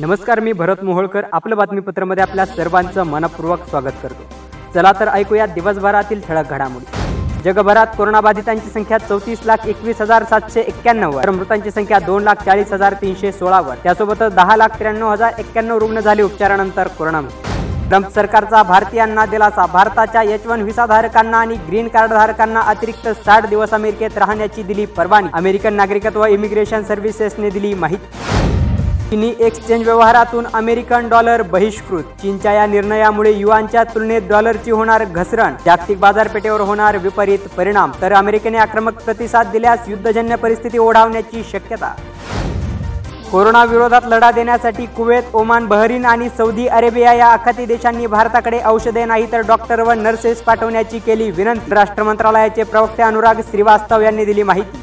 नमस्कार मी भरत मोहोळकर. आपलं बातमीपत्रामध्ये आपल्या सर्वांचं मनपूर्वक स्वागत करतो. चला तर ऐकूया दिवसभरातील ठळक घडामोडी. जगभरात कोरोनाबाधितांची संख्या चौतीस लाख एकवीस हजार सातशे एक्क्याण्णव तर मृतांची संख्या दोन लाख चाळीस हजार तीनशे सोळावर त्यासोबतच दहा लाख त्र्याण्णव हजार एक्क्याण्णव रुग्ण झाले उपचारानंतर कोरोनामुक्त ट्रम्प सरकारचा भारतीयांना दिलासा. भारताच्या एच वन व्हिसाधारकांना आणि ग्रीन कार्ड धारकांना अतिरिक्त साठ दिवस अमेरिकेत राहण्याची दिली परवानगी. अमेरिकन नागरिकत्व इमिग्रेशन सर्व्हिसेसने दिली माहिती. चिनी एक्सचेंज व्यवहारातून अमेरिकन डॉलर बहिष्कृत. चीनच्या या निर्णयामुळे युआनच्या तुलनेत डॉलरची होणार घसरण. जागतिक बाजारपेठेवर होणार विपरीत परिणाम. तर अमेरिकेने आक्रमक प्रतिसाद दिल्यास युद्धजन्य परिस्थिती ओढावण्याची शक्यता. कोरोना विरोधात लढा देण्यासाठी कुवेत ओमान बहरीन आणि सौदी अरेबिया या आखाती देशांनी भारताकडे औषधे नाही तर डॉक्टर व नर्सेस पाठवण्याची केली विनंती. राष्ट्र मंत्रालयाचे प्रवक्ते अनुराग श्रीवास्तव यांनी दिली माहिती.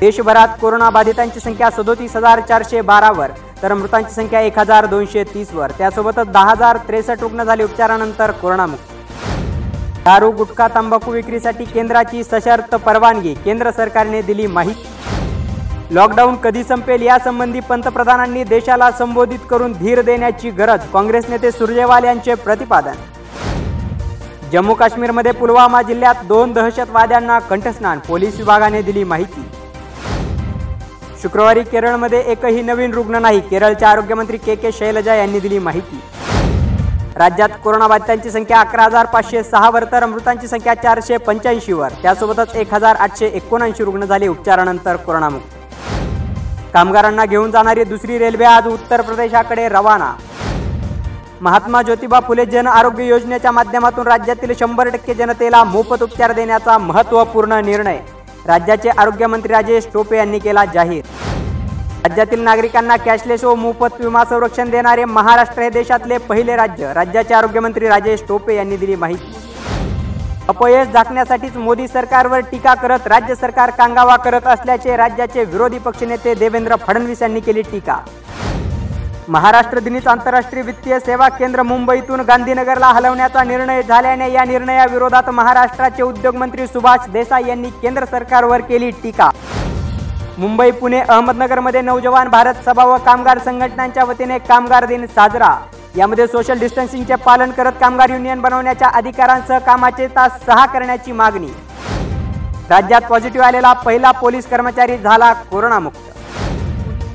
देशभरात कोरोनाबाधितांची संख्या सदोतीस हजार चारशे बारावर तर मृतांची संख्या एक हजार दोनशे तीसवर त्यासोबतच दहा हजार त्रेसष्ट रुग्ण झाले उपचारानंतर कोरोनामुक्त. दारू गुटखा तंबाखू विक्रीसाठी केंद्राची सशर्त परवानगी केंद्र सरकारने दिली माहिती. लॉकडाऊन कधी संपेल यासंबंधी पंतप्रधानांनी देशाला संबोधित करून धीर देण्याची गरज काँग्रेस नेते सुरजेवाल यांचे प्रतिपादन. जम्मू काश्मीरमध्ये पुलवामा जिल्ह्यात दोन दहशतवाद्यांना कंठस्नान पोलीस विभागाने दिली माहिती. शुक्रवारी केरळमध्ये एकही नवीन रुग्ण नाही. केरळचे आरोग्यमंत्री के के शैलजा यांनी दिली माहिती. राज्यात कोरोनाबाधितांची संख्या अकरा हजार पाचशे सहावर तर मृतांची संख्या चारशे पंच्याऐंशीवर त्यासोबतच एक हजार आठशे एकोणऐंशी रुग्ण झाले उपचारानंतर कोरोनामुक्त. कामगारांना घेऊन जाणारी दुसरी रेल्वे आज उत्तर प्रदेशाकडे रवाना. महात्मा ज्योतिबा फुले जन आरोग्य योजनेच्या माध्यमातून राज्यातील शंभर टक्के जनतेला मोफत उपचार देण्याचा महत्त्वपूर्ण निर्णय. राज्याचे आरोग्यमंत्री राजेश टोपे यांनी केला जाहीर. राज्यातील नागरिकांना कॅशलेस व मोफत विमा संरक्षण देणारे महाराष्ट्र हे देशातले पहिले राज्य. राज्याचे आरोग्यमंत्री राजेश टोपे यांनी दिली माहिती. अपयश झाकण्यासाठीच मोदी सरकारवर टीका करत राज्य सरकार कांगावा करत असल्याचे राज्याचे विरोधी पक्षनेते देवेंद्र फडणवीस यांनी केली टीका. महाराष्ट्र दिनीच आंतरराष्ट्रीय वित्तीय सेवा केंद्र मुंबईतून गांधीनगरला हलवण्याचा निर्णय झाल्याने या निर्णयाविरोधात महाराष्ट्राचे उद्योगमंत्री सुभाष देसाई यांनी केंद्र सरकारवर केली टीका. मुंबई पुणे अहमदनगरमध्ये नौजवान भारत सभा व कामगार संघटनांच्या वतीने कामगार दिन साजरा. यामध्ये सोशल डिस्टन्सिंगचे पालन करत कामगार युनियन बनवण्याच्या अधिकारांसह कामाचे तास सहा करण्याची मागणी. राज्यात पॉझिटिव्ह आलेला पहिला पोलीस कर्मचारी झाला कोरोनामुक्त.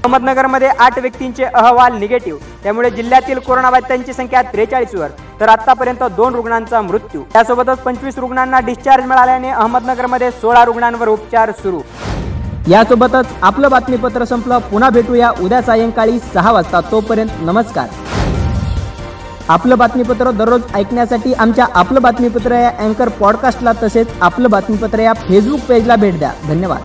अहमदनगरमध्ये आठ व्यक्तींचे अहवाल निगेटिव्ह. त्यामुळे जिल्ह्यातील कोरोनाबाधितांची संख्या त्रेचाळीसवर. तर आतापर्यंत दोन रुग्णांचा मृत्यू. त्यासोबतच पंचवीस रुग्णांना डिस्चार्ज मिळाल्याने अहमदनगरमध्ये सोळा रुग्णांवर उपचार सुरू. यासोबतच आपलं बातमीपत्र संपलं. पुन्हा भेटूया उद्या सायंकाळी सहा वाजता. तोपर्यंत नमस्कार. आपलं बातमीपत्र दररोज ऐकण्यासाठी आमच्या आपलं बातमीपत्र या अँकर पॉडकास्टला तसेच आपलं बातमीपत्र या फेसबुक पेजला भेट द्या. धन्यवाद.